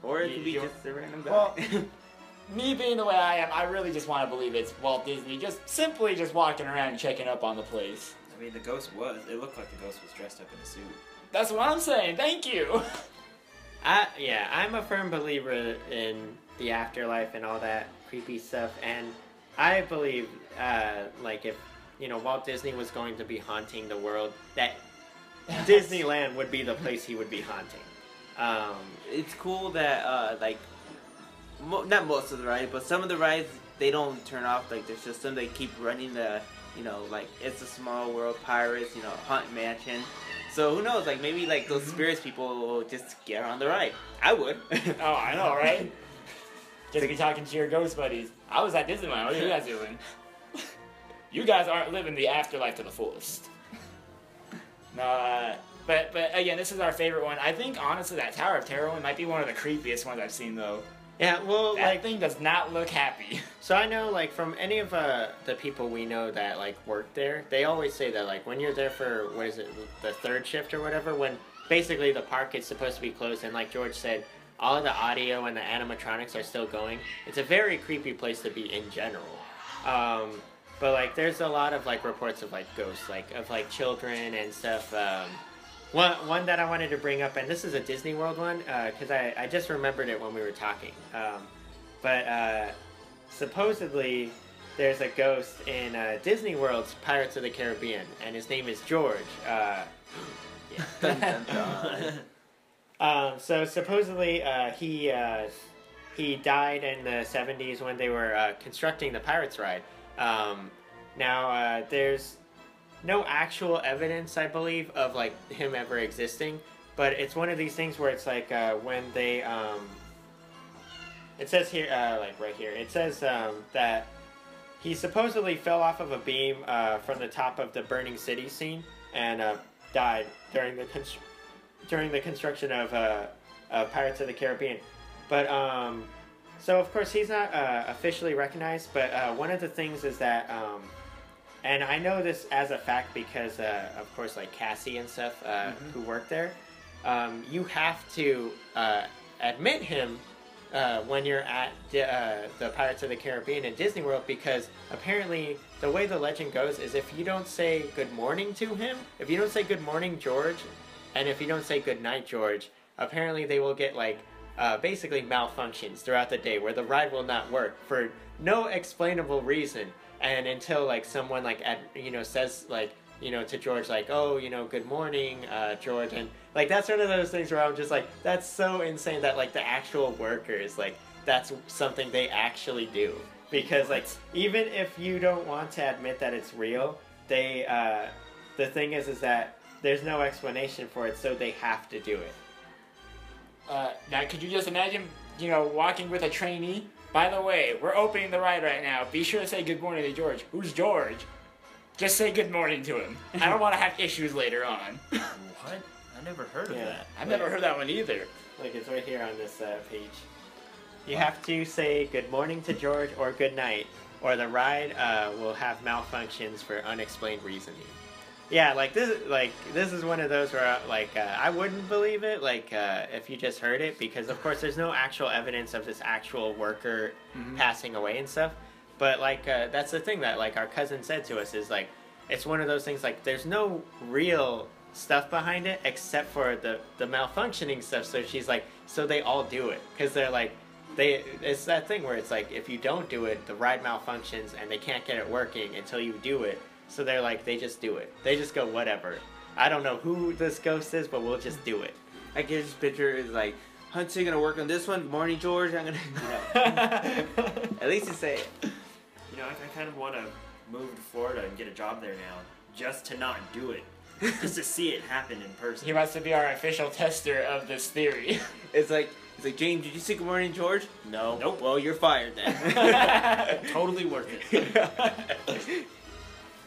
Speaker 5: Or it could be just a random guy.
Speaker 6: Well, me being the way I am, I really just want to believe it's Walt Disney, just simply just walking around and checking up on the place.
Speaker 7: I mean, the ghost was. It looked like the ghost was dressed up in a suit.
Speaker 6: That's what I'm saying. Thank you.
Speaker 4: I yeah, I'm a firm believer in the afterlife and all that creepy stuff, and I believe uh, like if you know Walt Disney was going to be haunting the world, that Disneyland would be the place he would be haunting. Um,
Speaker 5: it's cool that uh like mo- not most of the rides but some of the rides they don't turn off like their system they keep running the you know like it's a small world pirates you know haunt mansion so who knows like maybe like those spirits people will just get on the ride i would
Speaker 6: oh, I know, right? Just be talking to your ghost buddies. I was at Disneyland. What are you guys doing? You guys aren't living the afterlife to the fullest. No, uh, but but again, this is our favorite one. I think honestly, that Tower of Terror one might be one of the creepiest ones I've seen though.
Speaker 4: Yeah, well,
Speaker 6: That
Speaker 4: like
Speaker 6: thing does not look happy.
Speaker 4: So I know, like, from any of uh, the people we know that like work there, they always say that like when you're there for what is it, the third shift or whatever, when basically the park is supposed to be closed, and like George said, all of the audio and the animatronics are still going. It's a very creepy place to be in general. Um, but like, there's a lot of like reports of like ghosts, like of like children and stuff. Um, one, one that I wanted to bring up, and this is a Disney World one, because I, I just remembered it when we were talking. Um, but uh, supposedly there's a ghost in uh, Disney World's Pirates of the Caribbean, and his name is George. Uh,
Speaker 5: Dun, dun, dun.
Speaker 4: um, so supposedly uh, he uh, he died in the 70s when they were uh, constructing the Pirates ride. Um, now uh, there's no actual evidence, I believe, of like him ever existing, but it's one of these things where it's like uh, when they um, it says here, uh, like right here, it says um, that he supposedly fell off of a beam uh, from the top of the burning city scene and uh, died during the constr- during the construction of uh, uh, Pirates of the Caribbean. But um, so of course he's not uh, officially recognized. But uh, one of the things is that, um, and I know this as a fact because uh, of course like Cassie and stuff uh, who work there, um, you have to uh, admit him uh, when you're at the, uh, the Pirates of the Caribbean in Disney World because apparently the way the legend goes is if you don't say good morning to him, if you don't say good morning, George, and if you don't say good night, George, apparently they will get like uh, basically malfunctions throughout the day where the ride will not work for no explainable reason. And until like someone like at you know says like you know to George like oh you know good morning uh, George and like that's one of those things where I'm just like that's so insane that like the actual workers like that's something they actually do because like even if you don't want to admit that it's real they uh, the thing is is that there's no explanation for it so they have to do it
Speaker 6: Uh, now, could you just imagine, you know, walking with a trainee? By the way, we're opening the ride right now. Be sure to say good morning to George. Who's George? Just say good morning to him. I don't want to have issues later on.
Speaker 7: What? I never heard of
Speaker 4: Yeah.
Speaker 7: that.
Speaker 6: I've never heard that one either.
Speaker 4: Like it's right here on this uh, page. You have to say good morning to George or good night, or the ride uh, will have malfunctions for unexplained reasoning. Yeah, like this, like this is one of those where uh, like uh, I wouldn't believe it, like uh, if you just heard it, because of course there's no actual evidence of this actual worker passing away and stuff. But like uh, that's the thing that like our cousin said to us is like it's one of those things like there's no real stuff behind it except for the the malfunctioning stuff. So she's like, so they all do it because they're like they it's that thing where it's like if you don't do it, the ride malfunctions and they can't get it working until you do it. So they're like they just do it. They just go whatever. I don't know who this ghost is, but we'll just do it.
Speaker 5: I get this picture is like, Hunter, you gonna work on this one? Morning, George. I'm gonna. You know. At least you say it.
Speaker 7: You know, I, I kind of want to move to Florida and get a job there now, just to not do it, just to see it happen in person.
Speaker 6: He wants to be our official tester of this theory.
Speaker 5: It's like it's like James. Did you say good morning, George? No.
Speaker 7: Nope.
Speaker 5: Well, you're fired then.
Speaker 7: Totally worth it.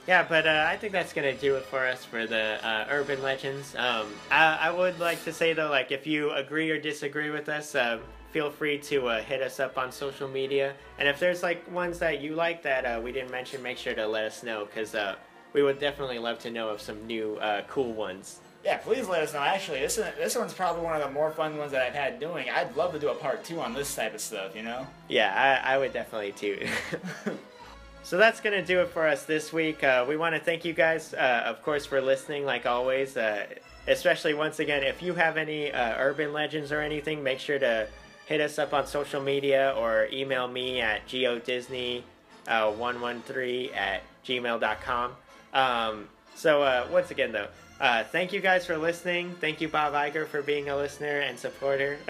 Speaker 4: Yeah, but uh, I think that's gonna do it for us for the uh, urban legends. Um, I, I would like to say though, like if you agree or disagree with us, uh, feel free to uh, hit us up on social media. And if there's like ones that you like that uh, we didn't mention, make sure to let us know because uh, we would definitely love to know of some new uh, cool ones.
Speaker 6: yeah, please let us know. Actually, this is, this one's probably one of the more fun ones that I've had doing. I'd love to do a part two on this type of stuff. You know.
Speaker 4: Yeah, I, I would definitely too. so that's going to do it for us this week. Uh, we want to thank you guys, uh, of course, for listening, like always. Uh, especially once again, if you have any uh, urban legends or anything, make sure to hit us up on social media or email me at giodisney113 at gmail.com. Um, so uh, once again, though, uh, thank you guys for listening. Thank you, Bob Iger, for being a listener and supporter.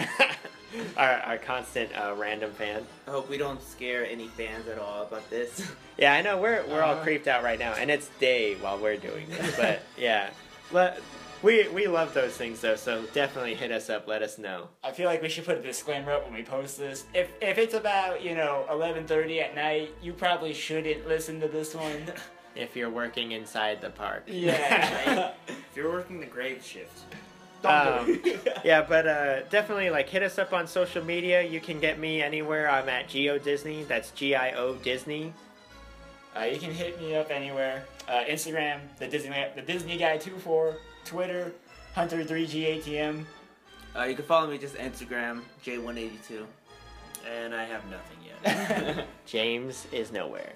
Speaker 4: our, our constant uh, random fan.
Speaker 5: I hope we don't scare any fans at all about this.
Speaker 4: Yeah, I know we're we're all
Speaker 6: Uh-huh.
Speaker 4: creeped out right now, and it's day while we're doing this. But yeah, but we we love those things though, so definitely hit us up. Let us know.
Speaker 6: I feel like we should put a disclaimer up when we post this. If if it's about you know 11:30 at night, you probably shouldn't listen to this one.
Speaker 4: If you're working inside the park.
Speaker 6: Yeah.
Speaker 7: If you're working the grave shift,
Speaker 6: Don't do
Speaker 4: Um,
Speaker 6: it.
Speaker 4: yeah, but uh, definitely like hit us up on social media. You can get me anywhere. I'm at Gio Disney. That's G I O Disney.
Speaker 6: Uh, you can hit me up anywhere. Uh, Instagram, the Disney the Disney Guy 24, Twitter, Hunter3GATM.
Speaker 5: Uh, you can follow me just Instagram J182.
Speaker 7: and I have nothing yet.
Speaker 4: James is nowhere.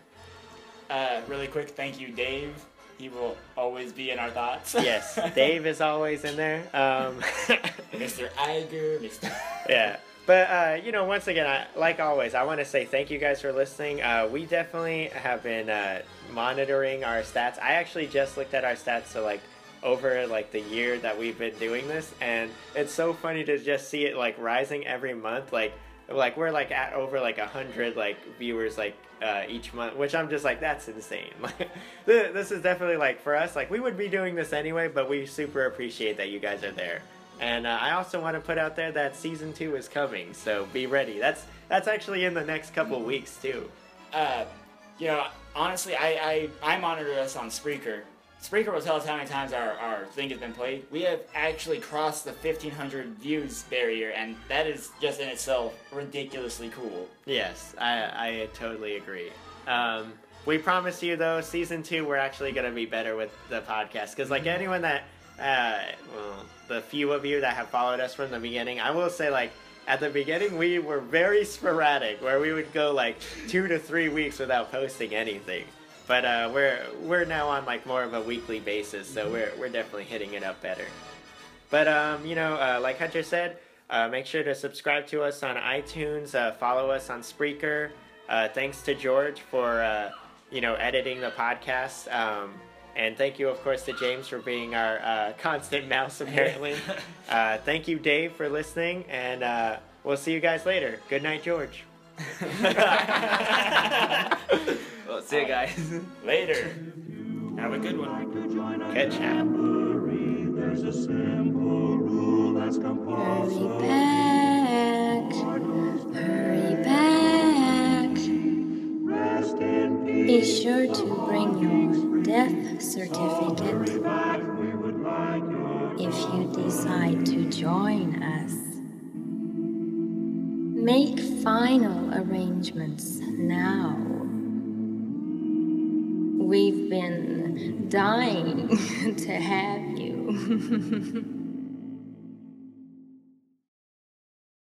Speaker 6: Uh, really quick, thank you, Dave. He will always be in our thoughts.
Speaker 4: Yes, Dave is always in there. Um,
Speaker 6: Mr. Iger, Mr.
Speaker 4: yeah but uh, you know once again I, like always i want to say thank you guys for listening uh, we definitely have been uh, monitoring our stats i actually just looked at our stats so like over like the year that we've been doing this and it's so funny to just see it like rising every month like like we're like at over like a hundred like viewers like uh, each month which i'm just like that's insane like this is definitely like for us like we would be doing this anyway but we super appreciate that you guys are there and uh, I also want to put out there that season two is coming, so be ready. That's that's actually in the next couple weeks too.
Speaker 6: uh, you know, honestly, I, I, I monitor us on Spreaker. Spreaker will tell us how many times our, our thing has been played. We have actually crossed the 1500 views barrier, and that is just in itself ridiculously cool.
Speaker 4: Yes, I I totally agree. Um, we promise you though, season two we're actually gonna be better with the podcast because like anyone that uh, well, the few of you that have followed us from the beginning, I will say like. At the beginning, we were very sporadic, where we would go like two to three weeks without posting anything. But uh, we're we're now on like more of a weekly basis, so we're we're definitely hitting it up better. But um, you know, uh, like Hunter said, uh, make sure to subscribe to us on iTunes. Uh, follow us on Spreaker. Uh, thanks to George for uh, you know editing the podcast. Um, and thank you, of course, to James for being our uh, constant mouse. Apparently, uh, thank you, Dave, for listening, and uh, we'll see you guys later. Good night, George.
Speaker 5: Well, see you guys.
Speaker 6: Later.
Speaker 7: Have a good one.
Speaker 4: Catch ya.
Speaker 3: There's a simple rule that's
Speaker 9: Hurry back, hurry back.
Speaker 3: Rest in peace.
Speaker 9: Be sure to bring your death certificate
Speaker 3: We would like your
Speaker 9: if you decide to join us. Make final arrangements now. We've been dying to have you.